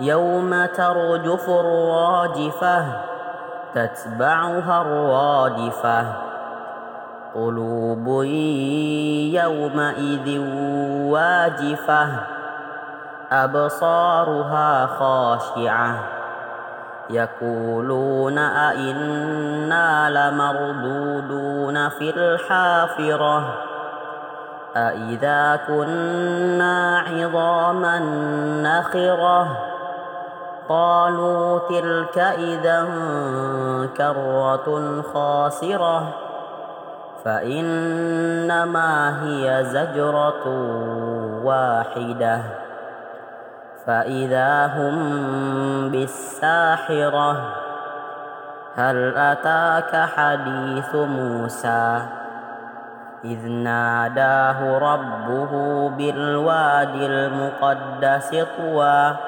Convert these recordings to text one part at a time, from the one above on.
يوم ترجف الراجفة تتبعها الرادفة. قلوب يومئذ واجفة أبصارها خاشعة. يقولون أئنا لمردودون في الحافرة. أئذا كنا عظاما نخرة. قالوا تلك إذا كرة خاسرة فإنما هي زجرة واحدة فإذا هم بالساحرة. هل أتاك حديث موسى؟ إذ ناداه ربه بالواد المقدس طوى.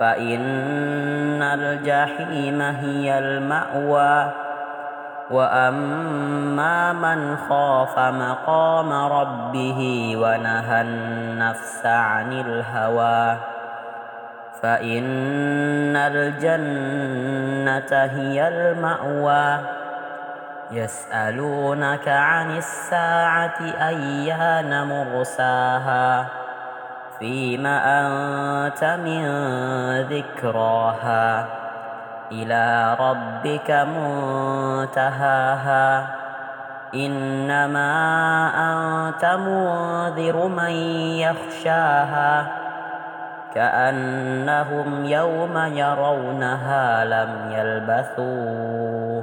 فإن الجحيم هي المأوى. وأما من خاف مقام ربه ونهى النفس عن الهوى فإن الجنة هي المأوى. يسألونك عن الساعة أيان مرساها؟ فيم أنت من ذكراها إلى ربك منتهاها إنما أنت منذر من يخشاها كأنهم يوم يرونها لم يلبثوا